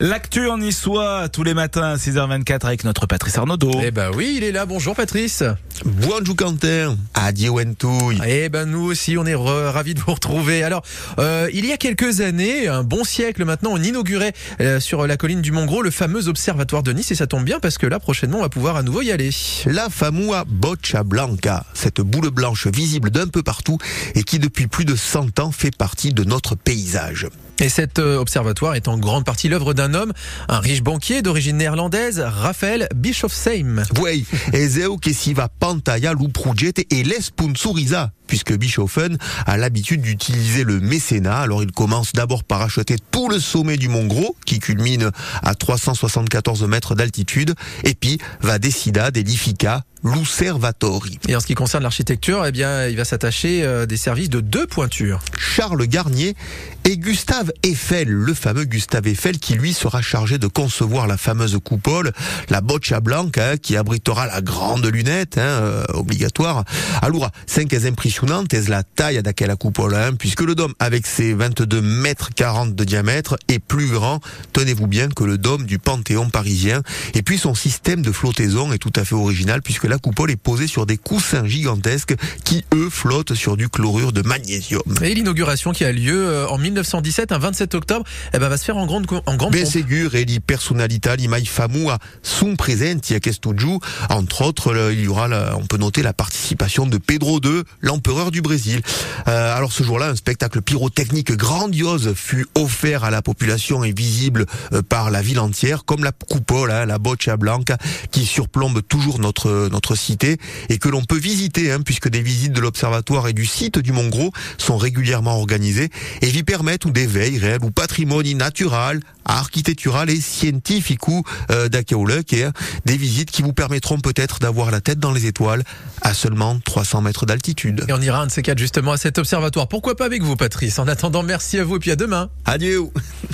L'actu en Niçois tous les matins à 6h24 avec notre Patrice Arnaudot. Eh ben oui, il est là. Bonjour Patrice. Bonjour Quentin. Adieu Wentouille. Eh ben nous aussi, on est ravis de vous retrouver. Alors, euh, il y a quelques années, un bon siècle maintenant, on inaugurait euh, sur la colline du Mont-Gros le fameux observatoire de Nice et ça tombe bien parce que là prochainement on va pouvoir à nouveau y aller. La famoua Boccia Blanca, cette boule blanche visible d'un peu partout et qui depuis plus de 100 ans fait partie de notre paysage. Et cet euh, observatoire est en grande partie l'œuvre d'un homme, un riche banquier d'origine néerlandaise, Raphaël Bischofsheim. Oui, che si va pantaya lu progetto e l'esponsoriza puisque Bischoffen a l'habitude d'utiliser le mécénat. Alors il commence d'abord par acheter tout le sommet du Mont Gros, qui culmine à 374 mètres d'altitude, et puis va décider d'edifica l'Uservatori. Et en ce qui concerne l'architecture, eh bien, il va s'attacher euh, des services de deux pointures. Charles Garnier et Gustave Eiffel, le fameux Gustave Eiffel qui lui sera chargé de concevoir la fameuse coupole, la Boccia Blanca, hein, qui abritera la grande lunette, hein, euh, obligatoire. Alors, cinq impressionnantes est la taille d'aquella coupole, hein, puisque le dôme, avec ses 22 mètres 40 de diamètre, est plus grand, tenez-vous bien, que le dôme du Panthéon parisien. Et puis son système de flottaison est tout à fait original, puisque la coupole est posée sur des coussins gigantesques qui, eux, flottent sur du chlorure de magnésium. Et l'inauguration qui a lieu euh, en 1917, un 27 octobre, eh ben, va se faire en grande en grande Ben ségur, et les personnalità, les mai famua sont présentes a questo Entre autres, il y aura, on peut noter la participation de Pedro II, l'empereur du Brésil. Euh, alors ce jour-là, un spectacle pyrotechnique grandiose fut offert à la population et visible euh, par la ville entière, comme la coupole, hein, la Boccia Blanca, qui surplombe toujours notre notre cité et que l'on peut visiter, hein, puisque des visites de l'observatoire et du site du Mont Gros sont régulièrement organisées et lui permettent ou d'éveil réel ou patrimoine naturel, architectural et scientifique ou euh, et des visites qui vous permettront peut-être d'avoir la tête dans les étoiles à seulement 300 mètres d'altitude. Et on ira un de ces quatre justement à cet observatoire. Pourquoi pas avec vous Patrice? En attendant, merci à vous et puis à demain. Adieu